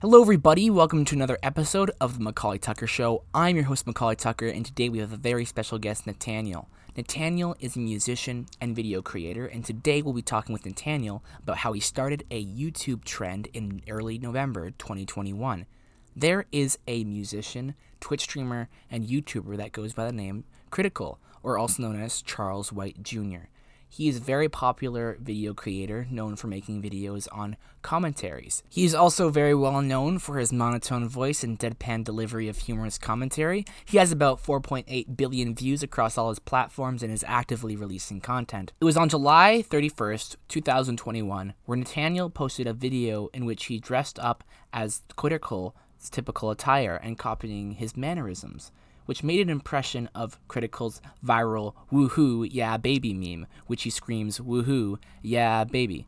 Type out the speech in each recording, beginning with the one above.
Hello, everybody. Welcome to another episode of the Macaulay Tucker Show. I'm your host, Macaulay Tucker, and today we have a very special guest, Nathaniel. Nathaniel is a musician and video creator, and today we'll be talking with Nathaniel about how he started a YouTube trend in early November 2021. There is a musician, Twitch streamer, and YouTuber that goes by the name Critical, or also known as Charles White Jr. He is a very popular video creator known for making videos on commentaries. He is also very well known for his monotone voice and deadpan delivery of humorous commentary. He has about 4.8 billion views across all his platforms and is actively releasing content. It was on July 31st, 2021, where Nathaniel posted a video in which he dressed up as Critical's typical attire and copying his mannerisms which made an impression of Critical's viral woohoo yeah baby meme, which he screams woohoo yeah baby.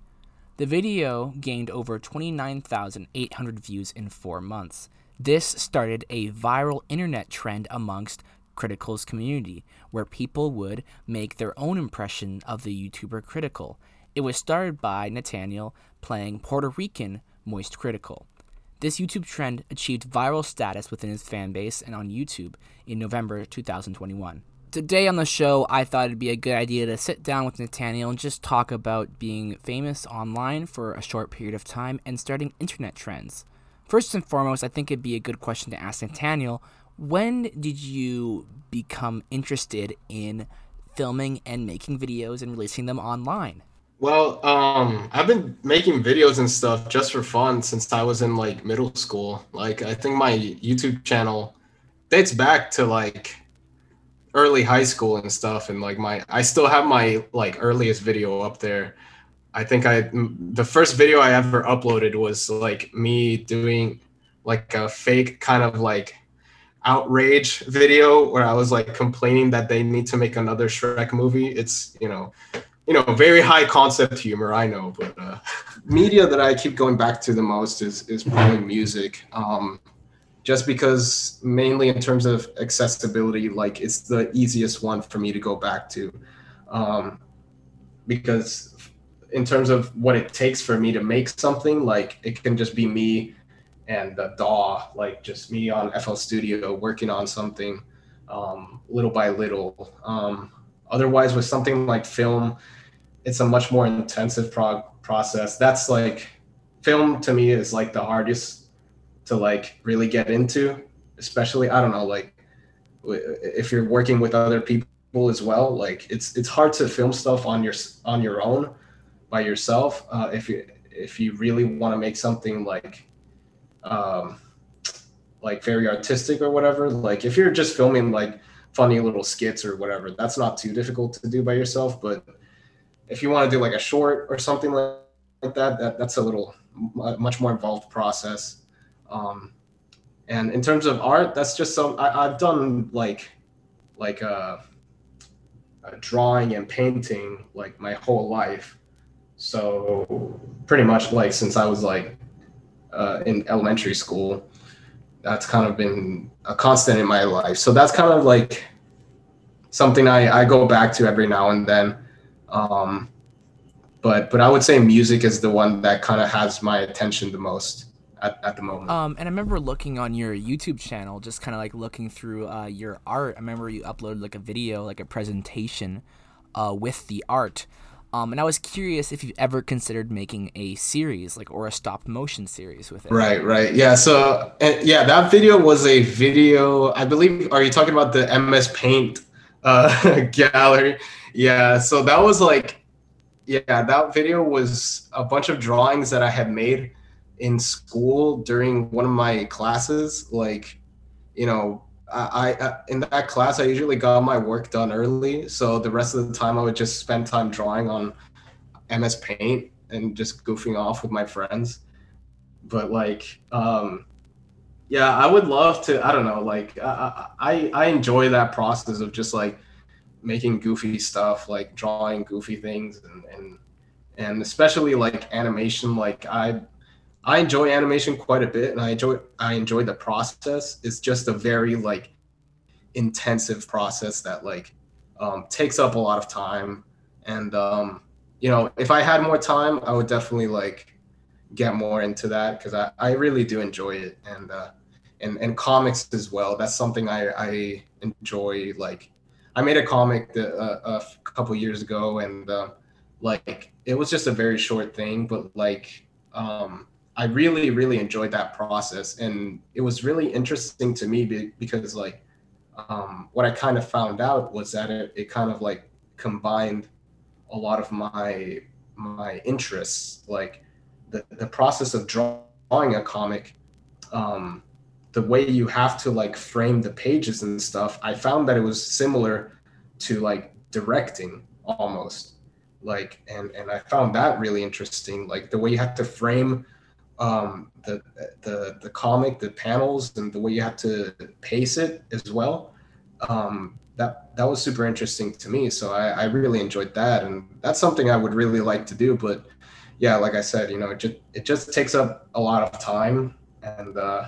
The video gained over 29,800 views in four months. This started a viral internet trend amongst Critical's community, where people would make their own impression of the YouTuber Critical. It was started by Nathaniel playing Puerto Rican Moist Critical. This YouTube trend achieved viral status within his fan base and on YouTube in November 2021. Today on the show, I thought it'd be a good idea to sit down with Nathaniel and just talk about being famous online for a short period of time and starting internet trends. First and foremost, I think it'd be a good question to ask Nathaniel when did you become interested in filming and making videos and releasing them online? Well, um, I've been making videos and stuff just for fun since I was in like middle school. Like, I think my YouTube channel dates back to like early high school and stuff. And like, my I still have my like earliest video up there. I think I the first video I ever uploaded was like me doing like a fake kind of like outrage video where I was like complaining that they need to make another Shrek movie. It's you know you know, very high concept humor. I know, but uh, media that I keep going back to the most is is probably music. Um, just because mainly in terms of accessibility, like it's the easiest one for me to go back to, um, because in terms of what it takes for me to make something, like it can just be me and the DAW, like just me on FL Studio working on something um, little by little. Um, otherwise, with something like film, it's a much more intensive process. That's like film to me is like the hardest to like really get into, especially I don't know like if you're working with other people as well. Like it's it's hard to film stuff on your on your own by yourself uh, if you if you really want to make something like um like very artistic or whatever. Like if you're just filming like funny little skits or whatever, that's not too difficult to do by yourself, but if you want to do like a short or something like, that, that that's a little much more involved process. Um, and in terms of art, that's just some I, have done like like uh, drawing and painting like my whole life. So pretty much like since I was like uh, in elementary school, that's kind of been a constant in my life. So that's kind of like something I, I go back to every now and then. Um, but but I would say music is the one that kind of has my attention the most at, at the moment. Um, and I remember looking on your YouTube channel, just kind of like looking through uh, your art. I remember you uploaded like a video, like a presentation uh, with the art. Um, and I was curious if you've ever considered making a series, like or a stop motion series with it. Right, right, yeah. So, yeah, that video was a video. I believe. Are you talking about the MS Paint uh, gallery? Yeah. So that was like, yeah, that video was a bunch of drawings that I had made in school during one of my classes. Like, you know, I, I in that class I usually got my work done early, so the rest of the time I would just spend time drawing on MS Paint and just goofing off with my friends. But like, um, yeah, I would love to. I don't know, like I, I I enjoy that process of just like making goofy stuff, like drawing goofy things, and and and especially like animation. Like I I enjoy animation quite a bit, and I enjoy I enjoy the process. It's just a very like intensive process that like um, takes up a lot of time, and um, you know if I had more time, I would definitely like get more into that because I, I really do enjoy it and uh, and and comics as well. That's something I I enjoy. Like I made a comic uh, a couple years ago and uh, like it was just a very short thing, but like um, I really really enjoyed that process. And it was really interesting to me because like um, what I kind of found out was that it, it kind of like combined a lot of my my interests. Like the, the process of drawing a comic um, the way you have to like frame the pages and stuff i found that it was similar to like directing almost. Like and and i found that really interesting like the way you have to frame um the the the comic the panels and the way you have to pace it as well. Um that that was super interesting to me so i i really enjoyed that and that's something i would really like to do but yeah like i said you know it just it just takes up a lot of time and uh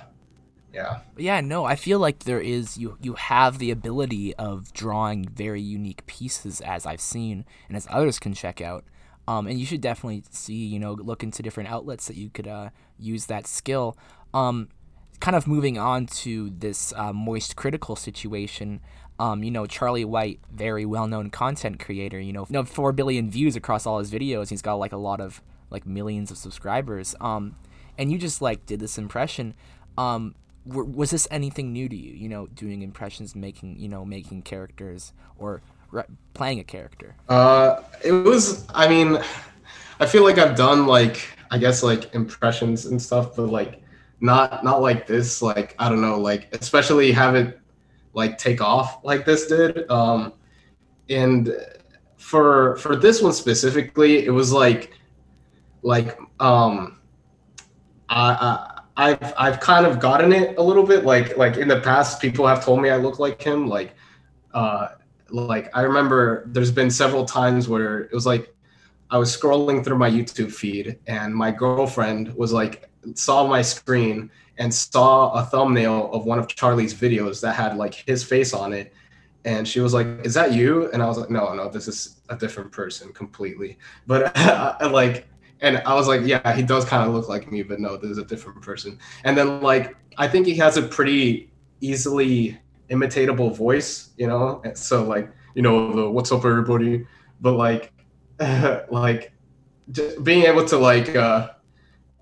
yeah. Yeah no i feel like there is you you have the ability of drawing very unique pieces as i've seen and as others can check out. Um, and you should definitely see you know look into different outlets that you could uh, use that skill. Um, kind of moving on to this uh, moist critical situation um, you know charlie white very well-known content creator you know, you know 4 billion views across all his videos. He's got like a lot of like millions of subscribers. Um, and you just like did this impression. Um, was this anything new to you? You know, doing impressions, making you know, making characters or re- playing a character. Uh, it was. I mean, I feel like I've done like I guess like impressions and stuff, but like not not like this. Like I don't know, like especially have it like take off like this did. Um, and for for this one specifically, it was like like um, I. I I've I've kind of gotten it a little bit. Like like in the past, people have told me I look like him. Like uh like I remember there's been several times where it was like I was scrolling through my YouTube feed and my girlfriend was like saw my screen and saw a thumbnail of one of Charlie's videos that had like his face on it and she was like is that you and i was like no no this is a different person completely but like and I was like, yeah, he does kind of look like me, but no, this is a different person. And then like I think he has a pretty easily imitatable voice, you know. So like you know the what's up everybody, but like like just being able to like uh,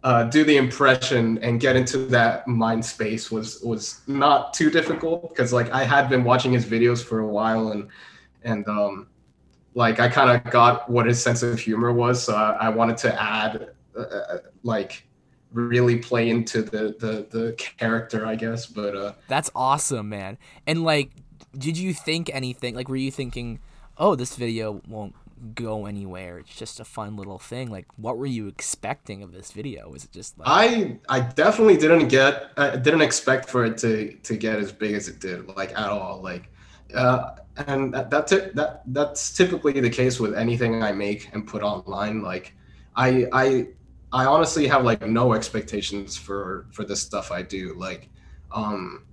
uh, do the impression and get into that mind space was was not too difficult because like I had been watching his videos for a while and and um like I kind of got what his sense of humor was, so I, I wanted to add uh, uh, like really play into the, the the character, I guess. But uh, that's awesome, man. And like, did you think anything? Like, were you thinking, oh, this video won't go anywhere? It's just a fun little thing. Like, what were you expecting of this video? Was it just like I I definitely didn't get I didn't expect for it to to get as big as it did, like at all. Like uh, and that, that's it. That that's typically the case with anything I make and put online. Like, I I I honestly have like no expectations for for this stuff I do. Like, um,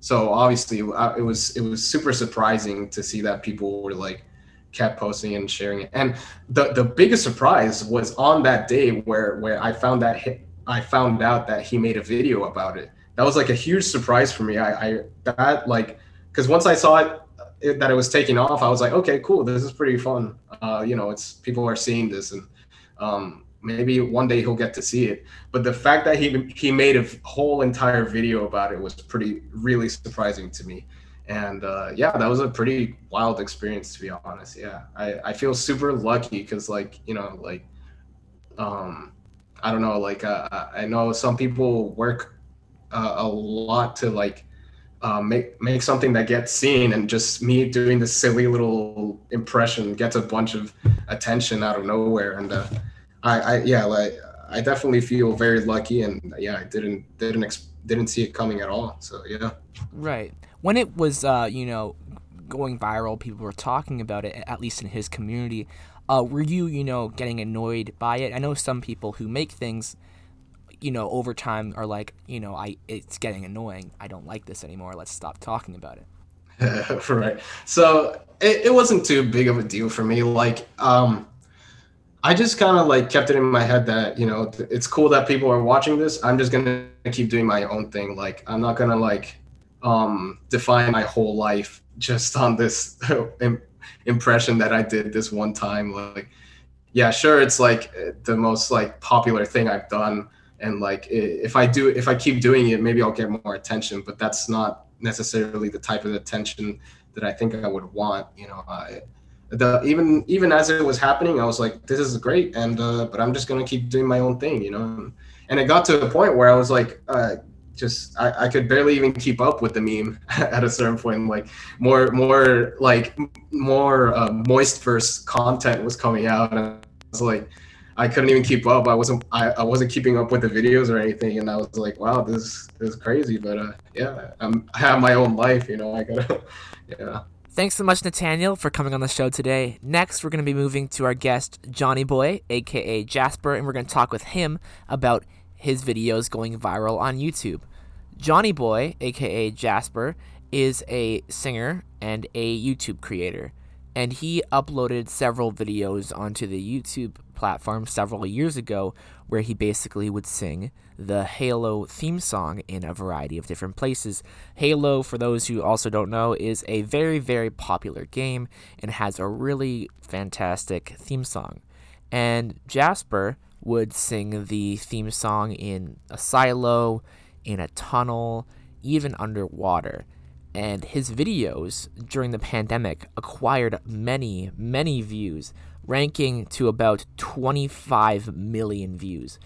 so obviously uh, it was it was super surprising to see that people were like kept posting and sharing it. And the the biggest surprise was on that day where where I found that hit, I found out that he made a video about it. That was like a huge surprise for me. I, I that like because once I saw it it, that it was taking off, I was like, okay, cool, this is pretty fun. Uh, you know, it's people are seeing this, and um, maybe one day he'll get to see it. But the fact that he he made a whole entire video about it was pretty really surprising to me. And uh, yeah, that was a pretty wild experience to be honest. Yeah, I, I feel super lucky because like you know like um, I don't know like uh, I know some people work uh, a lot to like uh, make make something that gets seen and just me doing this silly little impression gets a bunch of attention out of nowhere. And uh, I, I yeah like I definitely feel very lucky and yeah I didn't didn't ex- didn't see it coming at all. So yeah. Right. When it was uh, you know going viral people were talking about it at least in his community uh, were you you know getting annoyed by it? I know some people who make things you know, over time are like, you know, I it's getting annoying. I don't like this anymore. Let's stop talking about it. right. So it, it wasn't too big of a deal for me. Like, um, I just kind of like kept it in my head that you know it's cool that people are watching this. I'm just gonna keep doing my own thing. Like I'm not gonna like um, define my whole life just on this impression that I did this one time. Like, yeah, sure, it's like the most like popular thing I've done, and like if I do, if I keep doing it, maybe I'll get more attention. But that's not necessarily the type of attention that I think I would want. You know, I, the even even as it was happening, I was like, this is great, and uh, but I'm just gonna keep doing my own thing, you know. And it got to a point where I was like, uh, just I, I could barely even keep up with the meme at a certain point. Like more more like more uh, moist verse content was coming out, and I was like. I couldn't even keep up. I wasn't I, I wasn't keeping up with the videos or anything, and I was like, "Wow, this, this is crazy." But uh, yeah, I'm, I have my own life, you know. I gotta, yeah. Thanks so much, Nathaniel, for coming on the show today. Next, we're going to be moving to our guest, Johnny Boy, aka Jasper, and we're going to talk with him about his videos going viral on YouTube. Johnny Boy, aka Jasper, is a singer and a YouTube creator, and he uploaded several videos onto the YouTube platform several years ago where he basically would sing the Halo theme song in a variety of different places. Halo, for those who also don't know, is a very, very popular game and has a really fantastic theme song. And Jasper would sing the theme song in a silo, in a tunnel, even underwater. And his videos during the pandemic acquired many, many views ranking to about 25 million views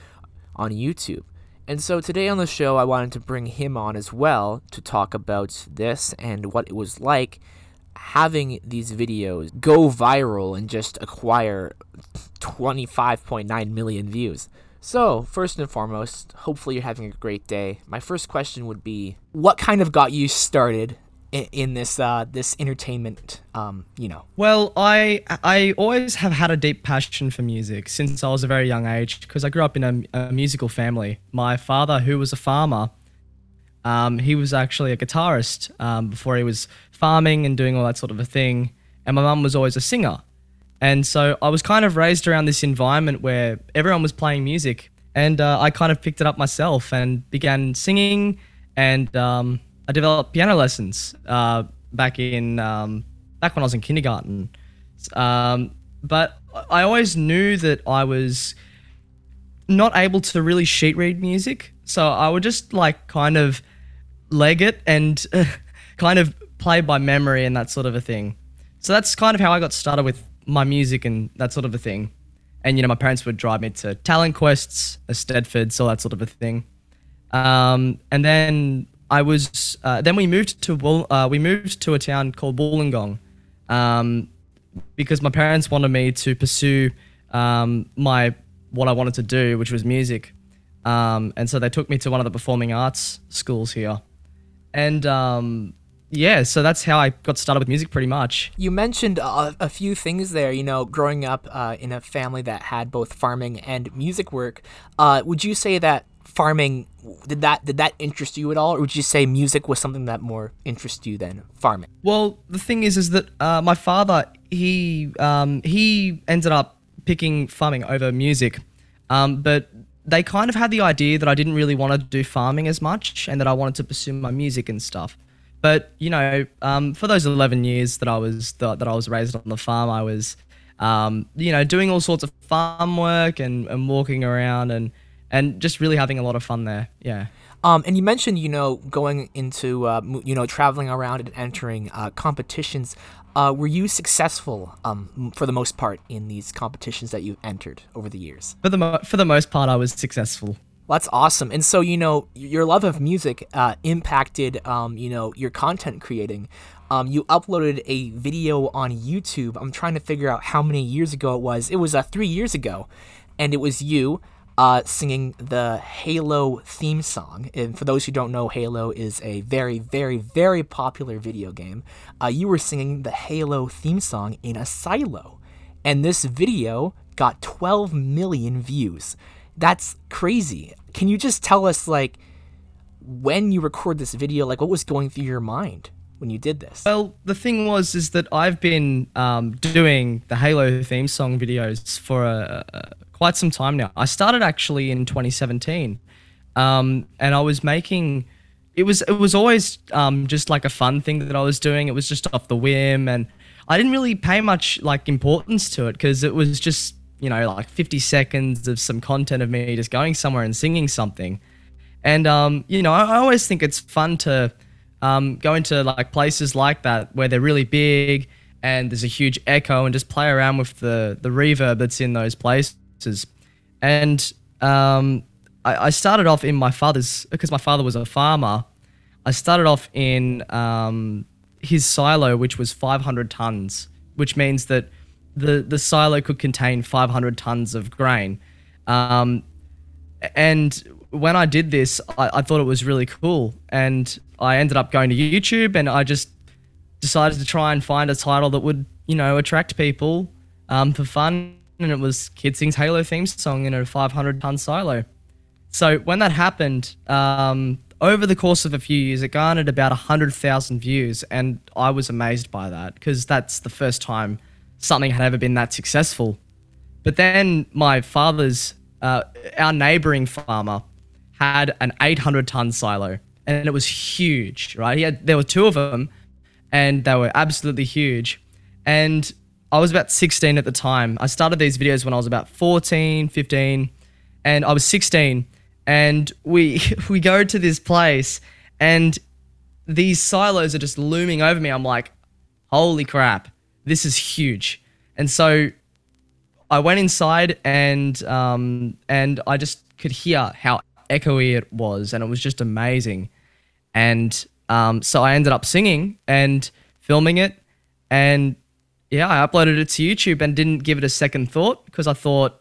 on YouTube. And so today on the show, I wanted to bring him on as well to talk about this and what it was like having these videos go viral and just acquire 25.9 million views. So, first and foremost, hopefully you're having a great day. My first question would be what kind of got you started in, this uh, this entertainment. Um, you know. Well, I I always have had a deep passion for music since I was a very young age because I grew up in a, a, musical family. My father, who was a farmer, um, he was actually a guitarist um, before he was farming and doing all that sort of a thing. And my mum was always a singer. And so I was kind of raised around this environment where everyone was playing music. And uh, I kind of picked it up myself and began singing and um, I developed piano lessons uh, back in um, back when I was in kindergarten. Um, but I always knew that I was not able to really sheet read music, so I would just like kind of leg it and uh, kind of play by memory and that sort of a thing. So that's kind of how I got started with my music and that sort of a thing. And you know, my parents would drive me to talent quests, Eisteddfods, all that sort of a thing. Um, and then I was uh, then we moved to uh, we moved to a town called Wollongong, um, because my parents wanted me to pursue um, my what I wanted to do, which was music, um, and so they took me to one of the performing arts schools here, and um, yeah, so that's how I got started with music pretty much. You mentioned a, a few things there, you know, growing up uh, in a family that had both farming and music work. Uh, would you say that farming did that did that interest you at all? Or would you say music was something that more interests you than farming? Well the thing is is that uh, my father he um, he ended up picking farming over music. Um, but they kind of had the idea that I didn't really want to do farming as much and that I wanted to pursue my music and stuff. But you know um, for those 11 years that I was that, that I was raised on the farm I was um, you know doing all sorts of farm work and, and walking around and and just really having a lot of fun there. Yeah. Um, and you mentioned, you know, going into, uh, you know, traveling around and entering uh, competitions. Uh, were you successful um, for the most part in these competitions that you've entered over the years? For the mo- for the most part, I was successful. Well, that's awesome. And so, you know, your love of music uh, impacted, um, you know, your content creating. Um, you uploaded a video on YouTube. I'm trying to figure out how many years ago it was. It was uh, three years ago, and it was you uh, singing the Halo theme song. And for those who don't know, Halo is a very, very, very popular video game. Uh, you were singing the Halo theme song in a silo. And this video got 12 million views. That's crazy. Can you just tell us, like, when you record this video, like, what was going through your mind? when you did this? Well, the thing was is that I've been um, doing the Halo theme song videos for a, a, quite some time now. I started actually in 2017, um, and I was making. It was it was always um, just like a fun thing that I was doing. It was just off the whim, and I didn't really pay much like importance to it because it was just you know like 50 seconds of some content of me just going somewhere and singing something. And um, you know, I, always think it's fun to um, go into like places like that where they're really big and there's a huge echo and just play around with the the reverb that's in those places. And um, I, I started off in my father's because my father was a farmer. I started off in um, his silo, which was 500 tons, which means that the the silo could contain 500 tons of grain. Um, and when I did this, I, I thought it was really cool, and I ended up going to YouTube, and I just decided to try and find a title that would, you know, attract people um, for fun, and it was Kid Sings Halo theme song in a 500 ton silo. So when that happened, um, over the course of a few years, it garnered about 100,000 views, and I was amazed by that because that's the first time something had ever been that successful. But then my father's, uh, our neighboring farmer, had an 800 ton silo and it was huge, right? He had there were two of them and they were absolutely huge. And I was about 16 at the time. I started these videos when I was about 14, 15, and I was 16 and we we go to this place and these silos are just looming over me. I'm like, "Holy crap. This is huge." And so I went inside and um, and I just could hear how echoey it was, and it was just amazing. And um, so I ended up singing and filming it, and yeah, I uploaded it to YouTube and didn't give it a second thought because I thought.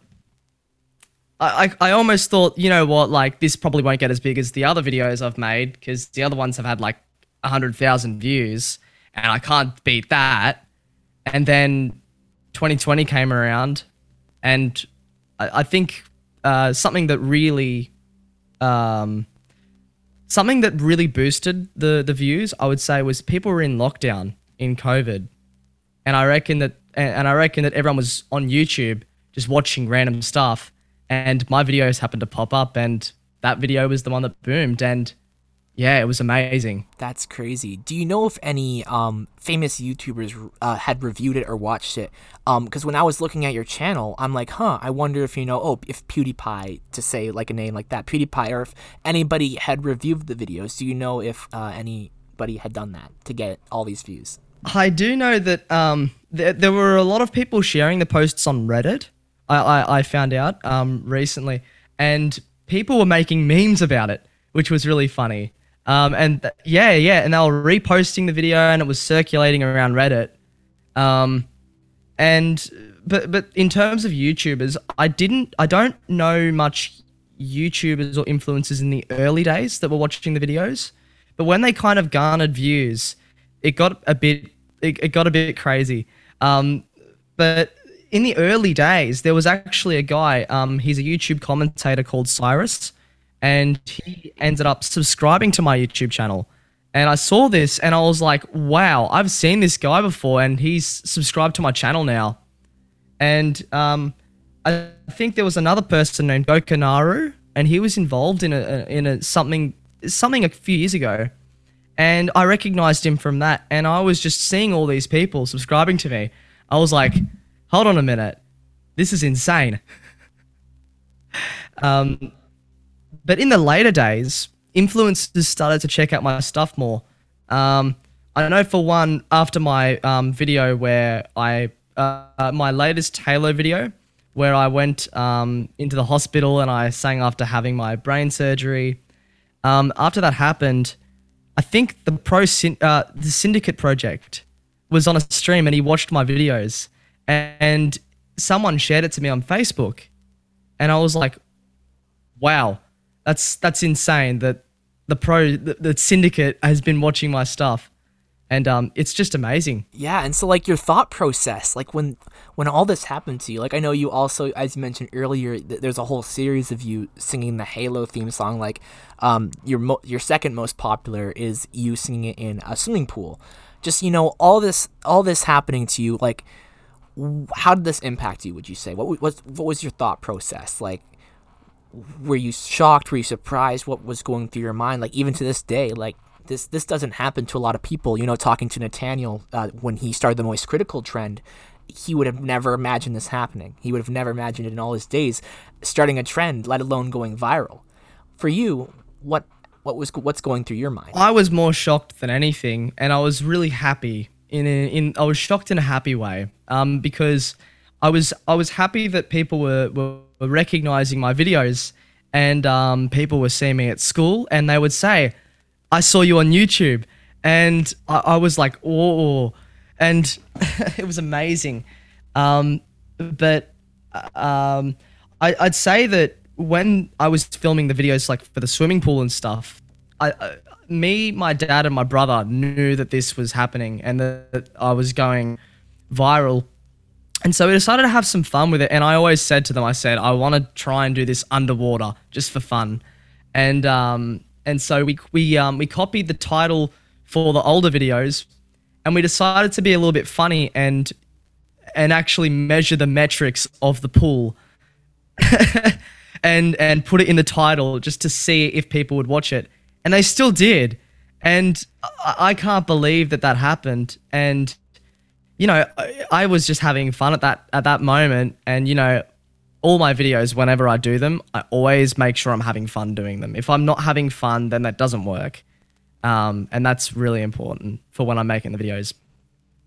I, I, almost thought, you know what, like this probably won't get as big as the other videos I've made because the other ones have had like 100,000 views and I can't beat that. And then 2020 came around and I, I think uh, something that really um, something that really boosted the the views, I would say, was people were in lockdown in COVID, and I reckon that and I reckon that everyone was on YouTube just watching random stuff, and my videos happened to pop up, and that video was the one that boomed, and yeah, it was amazing. That's crazy. Do you know if any um, famous YouTubers uh, had reviewed it or watched it? Because um, when I was looking at your channel, I'm like, huh, I wonder if you know, oh, if PewDiePie, to say like a name like that, PewDiePie, or if anybody had reviewed the videos. Do you know if uh, anybody had done that to get all these views? I do know that um, there, there were a lot of people sharing the posts on Reddit. I, I, I found out um, recently, and people were making memes about it, which was really funny. Um, and th- yeah, yeah, and they were reposting the video, and it was circulating around Reddit. Um, and but but in terms of YouTubers, I didn't, I don't know much YouTubers or influencers in the early days that were watching the videos, but when they kind of garnered views, it got a bit, it, it got a bit crazy. Um, but in the early days, there was actually a guy. Um, he's a YouTube commentator called Cyrus and he ended up subscribing to my YouTube channel. And I saw this and I was like, wow, I've seen this guy before and he's subscribed to my channel now. And um, I think there was another person named Gokanaru and he was involved in a in a something something a few years ago. And I recognized him from that and I was just seeing all these people subscribing to me. I was like, hold on a minute. This is insane. um, but in the later days, influencers started to check out my stuff more. Um, I know for one, after my um, video where I, uh, my latest Halo video, where I went um, into the hospital and I sang after having my brain surgery. Um, after that happened, I think the pro uh, the syndicate project was on a stream and he watched my videos and someone shared it to me on Facebook, and I was like, "Wow, that's that's insane that the pro the, the syndicate has been watching my stuff and um, it's just amazing. Yeah, and so like your thought process, like when when all this happened to you, like I know you also, as you mentioned earlier, th- there's a whole series of you singing the Halo theme song. Like, um, your mo- your second most popular is you singing it in a swimming pool. Just you know, all this all this happening to you, like, w- how did this impact you? Would you say what what what was your thought process like? Were you shocked? Were you surprised? What was going through your mind? Like even to this day, like this this doesn't happen to a lot of people. You know, talking to Nathaniel uh, when he started the Moist Critical trend, he would have never imagined this happening. He would have never imagined it in all his days, starting a trend, let alone going viral. For you, what what was what's going through your mind? I was more shocked than anything, and I was really happy. In a, in I was shocked in a happy way, um, because I was I was happy that people were were, were recognizing my videos, and um, people were seeing me at school, and they would say, "I saw you on YouTube," and I, I was like, "Oh," and it was amazing. Um, but um, I, I'd say that when I was filming the videos, like for the swimming pool and stuff, I, I, me, my dad, and my brother knew that this was happening and that I was going viral. And so we decided to have some fun with it. And I always said to them, I said, I want to try and do this underwater just for fun. And um, and so we we um, we copied the title for the older videos, and we decided to be a little bit funny and and actually measure the metrics of the pool. And and put it in the title just to see if people would watch it. And they still did. And I, I can't believe that that happened. And you know I, I was just having fun at that at that moment. And you know all my videos whenever I do them I always make sure I'm having fun doing them if I'm not having fun then that doesn't work um, and that's really important for when I'm making the videos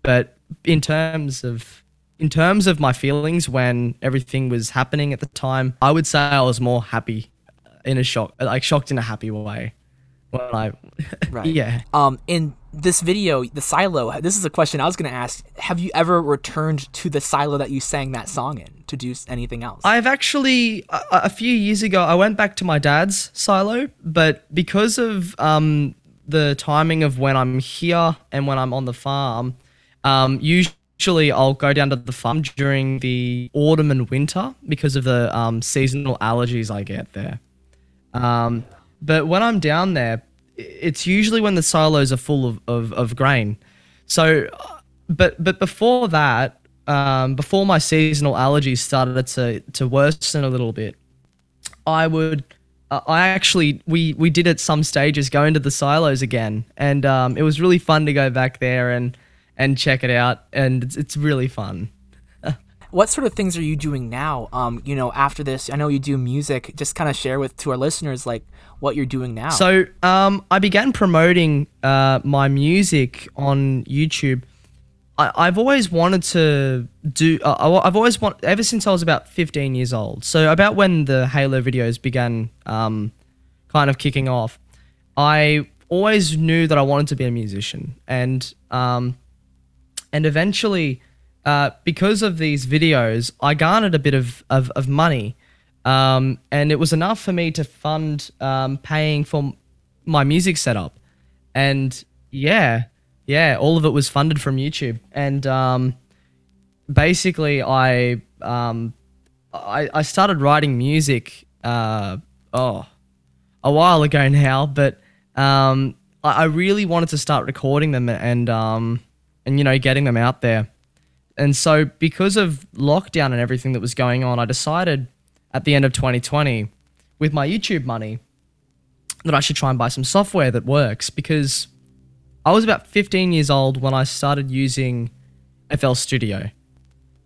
but in terms of in terms of my feelings when everything was happening at the time, I would say I was more happy in a shock, like shocked in a happy way. When I, Right. yeah. Um, in this video, the silo. This is a question I was going to ask. Have you ever returned to the silo that you sang that song in to do anything else? I've actually a, a few years ago I went back to my dad's silo, but because of um the timing of when I'm here and when I'm on the farm, um usually I'll go down to the farm during the autumn and winter because of the um seasonal allergies I get there. Um, but when I'm down there, it's usually when the silos are full of, of, of grain. So, uh, but but before that, um, before my seasonal allergies started to to worsen a little bit, I would. Uh, I actually we we did at some stages go into the silos again, and um, it was really fun to go back there and and check it out, and it's, it's really fun. what sort of things are you doing now? Um, you know, after this, I know you do music. Just kind of share with to our listeners like what you're doing now. So um, I began promoting uh, my music on YouTube. I, I've always wanted to do. I- I've always want ever since I was about 15 years old. So about when the Halo videos began, um, kind of kicking off, I always knew that I wanted to be a musician, and um, and eventually, uh, because of these videos, I garnered a bit of of, of money, um, and it was enough for me to fund um, paying for my music setup, and yeah, yeah, all of it was funded from YouTube, and um, basically, I um, I, I started writing music. Uh, oh, a while ago now, but um, I, I really wanted to start recording them and um, and you know getting them out there. And so because of lockdown and everything that was going on, I decided at the end of 2020 with my YouTube money that I should try and buy some software that works because I was about 15 years old when I started using FL Studio.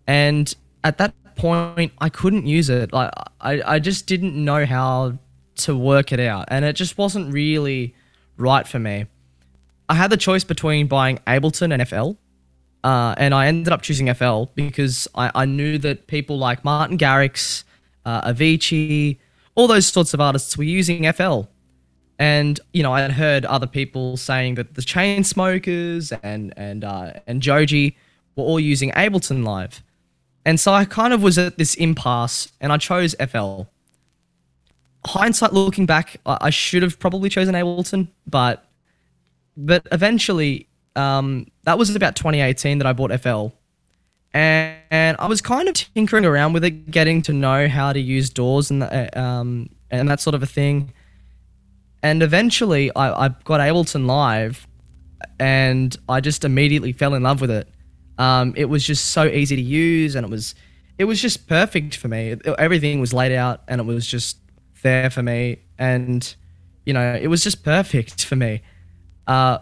And at that point, I couldn't use it. Like I, I just didn't know how to work it out, and it just wasn't really right for me. I had the choice between buying Ableton and FL, uh, and I ended up choosing FL because I, I knew that people like Martin Garrix, uh, Avicii, all those sorts of artists were using FL. And you know, I had heard other people saying that the Chainsmokers and and uh, and Joji were all using Ableton Live, and so I kind of was at this impasse, and I chose FL. Hindsight, looking back, I, I should have probably chosen Ableton, but but eventually um, that was about 2018 that I bought FL, and, and I was kind of tinkering around with it, getting to know how to use DAWs and uh, um, and that sort of a thing. And eventually, I, I got Ableton Live, and I just immediately fell in love with it. Um, it was just so easy to use, and it was it was just perfect for me. Everything was laid out, and it was just there for me, and you know, it was just perfect for me. Uh,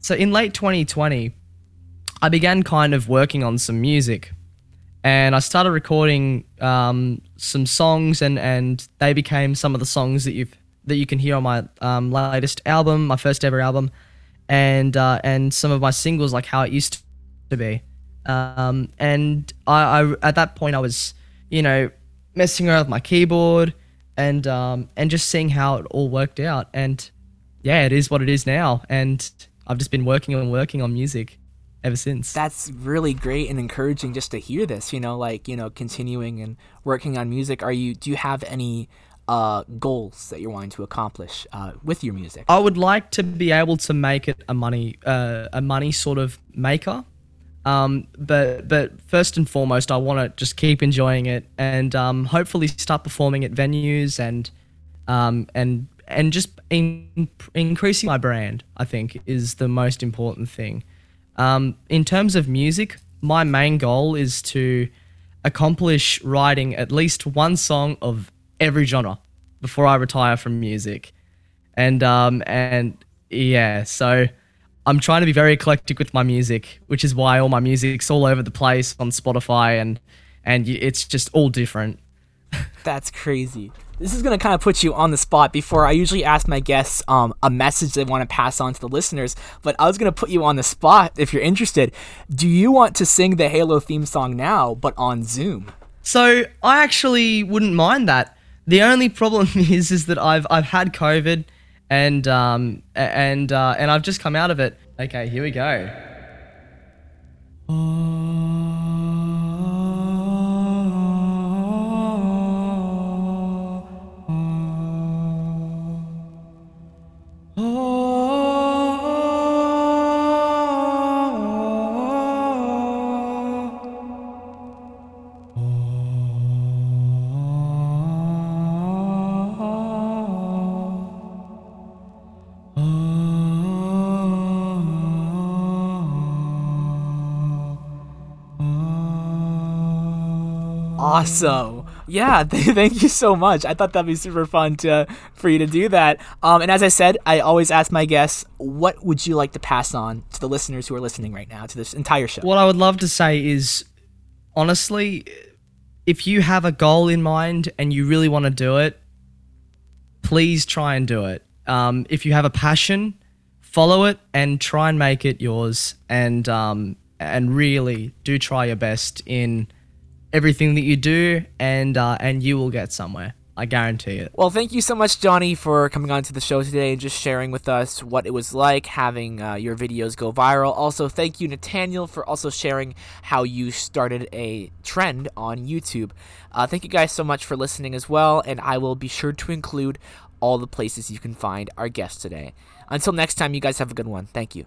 so in late 2020, I began kind of working on some music, and I started recording um, some songs, and and they became some of the songs that you've that you can hear on my um, latest album, my first ever album, and uh, and some of my singles like how it used to be. Um, and I, I at that point I was you know messing around with my keyboard and um, and just seeing how it all worked out. And yeah, it is what it is now. And I've just been working on working on music ever since. That's really great and encouraging just to hear this. You know, like you know, continuing and working on music. Are you? Do you have any? Uh, goals that you're wanting to accomplish uh, with your music? I would like to be able to make it a money, uh, a money sort of maker. Um, but but first and foremost, I want to just keep enjoying it and um, hopefully start performing at venues and um, and and just in, increasing my brand. I think is the most important thing. Um, in terms of music, my main goal is to accomplish writing at least one song of every genre before I retire from music, and um and yeah, so I'm trying to be very eclectic with my music, which is why all my music's all over the place on Spotify and and it's just all different. That's crazy. This is gonna kind of put you on the spot. Before I usually ask my guests um, a message they want to pass on to the listeners, but I was gonna put you on the spot if you're interested. Do you want to sing the Halo theme song now, but on Zoom? So I actually wouldn't mind that. The only problem is is that I've I've had COVID and um, and uh, and I've just come out of it. Okay, here we go. Awesome. Yeah, thank you so much. I thought that'd be super fun to for you to do that. Um, and as I said, I always ask my guests, what would you like to pass on to the listeners who are listening right now to this entire show? What I would love to say is, honestly, if you have a goal in mind and you really want to do it, please try and do it. Um, if you have a passion, follow it and try and make it yours. And um, and really do try your best in everything that you do, and uh, and you will get somewhere. I guarantee it. Well, thank you so much, Johnny, for coming on to the show today and just sharing with us what it was like having uh, your videos go viral. Also, thank you, Nathaniel, for also sharing how you started a trend on YouTube. Uh, thank you guys so much for listening as well, and I will be sure to include all the places you can find our guests today. Until next time, you guys have a good one. Thank you.